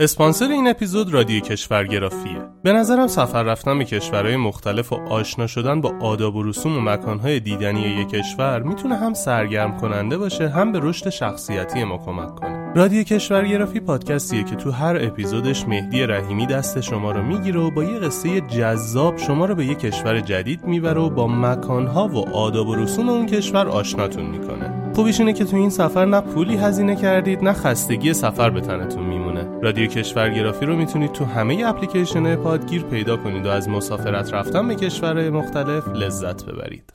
اسپانسر این اپیزود رادیو کشورگرافیه. به نظرم سفر رفتن به کشورهای مختلف و آشنا شدن با آداب و رسوم و مکانهای دیدنی یک کشور می‌تونه هم سرگرم کننده باشه هم به رشد شخصیتی ما کمک کنه. رادیو کشورگرافی پادکستیه که تو هر اپیزودش مهدی رحیمی دست شما رو می‌گیره و با یه قصه جذاب شما رو به یک کشور جدید می‌بره و با مکانها و آداب و رسوم اون کشور آشناتون می‌کنه. خوبیش اینه که تو این سفر نه پولی هزینه کردید نه خستگی سفر به تنتون میمونه. رادیو کشورگرافی رو می‌تونید تو همه اپلیکیشن پادگیر پیدا کنید و از مسافرت رفتن به کشورهای مختلف لذت ببرید.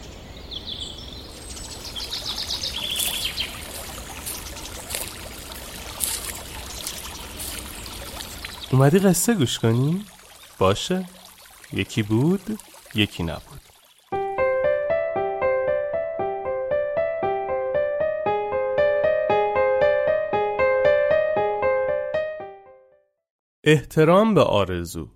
اومدی قصه گوش کنی؟ باشه یکی بود یکی نبود احترام به آرزو.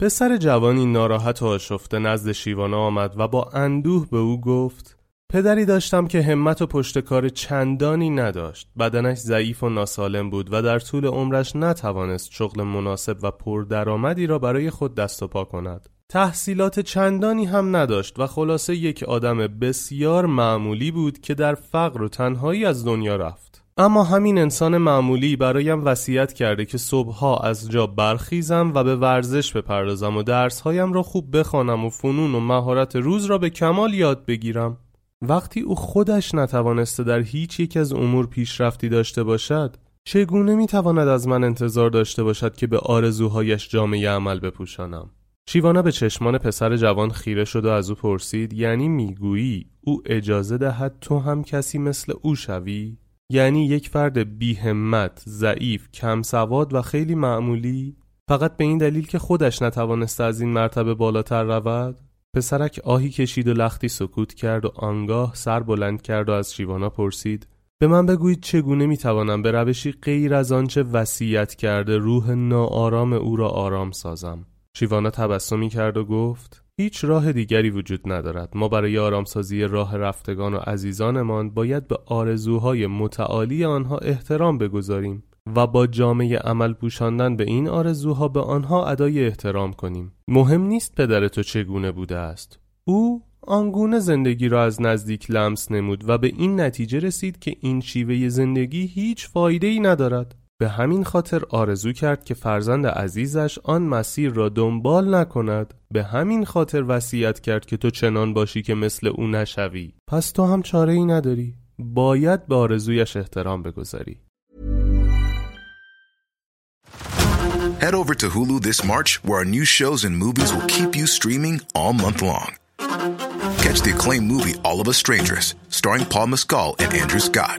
پسر جوانی ناراحت و آشفته نزد شیوانا آمد و با اندوه به او گفت پدری داشتم که همت و پشتکار چندانی نداشت. بدنش ضعیف و ناسالم بود و در طول عمرش نتوانست شغل مناسب و پردرآمدی را برای خود دست و پا کند. تحصیلات چندانی هم نداشت و خلاصه یک آدم بسیار معمولی بود که در فقر و تنهایی از دنیا رفت. اما همین انسان معمولی برایم وصیت کرده که صبحها از جا برخیزم و به ورزش بپردازم و درسهایم را خوب بخوانم و فنون و مهارت روز را به کمال یاد بگیرم. وقتی او خودش نتوانسته در هیچ یک از امور پیشرفتی داشته باشد چگونه می‌تواند از من انتظار داشته باشد که به آرزوهایش جامعه عمل بپوشانم؟ شیوانا به چشمان پسر جوان خیره شد و از او پرسید یعنی می‌گویی او اجازه دهد تو هم کسی مثل او شوی؟ یعنی یک فرد بی همت، ضعیف، کم سواد و خیلی معمولی؟ فقط به این دلیل که خودش نتوانسته از این مرتبه بالاتر رود؟ پسرک آهی کشید و لختی سکوت کرد و آنگاه سر بلند کرد و از شیوانا پرسید به من بگویید چگونه می‌توانم به روشی غیر از آنچه وصیت کرده روح ناآرام او را آرام سازم؟ شیوانا تبسمی کرد و گفت هیچ راه دیگری وجود ندارد. ما برای آرامسازی راه رفتگان و عزیزانمان باید به آرزوهای متعالی آنها احترام بگذاریم و با جامعه عمل پوشاندن به این آرزوها به آنها ادای احترام کنیم. مهم نیست پدر تو چگونه بوده است. او آنگونه زندگی را از نزدیک لمس نمود و به این نتیجه رسید که این شیوه زندگی هیچ فایده ای ندارد. به همین خاطر آرزو کرد که فرزند عزیزش آن مسیر را دنبال نکند به همین خاطر وصیت کرد که تو چنان باشی که مثل او نشوی پس تو هم چاره ای نداری باید به آرزویش احترام بگذاری Head over to Hulu this March, where our new shows and movies will keep you streaming all month long. Catch the acclaimed movie All of Us Strangers, starring Paul Mescal and Andrew Scott.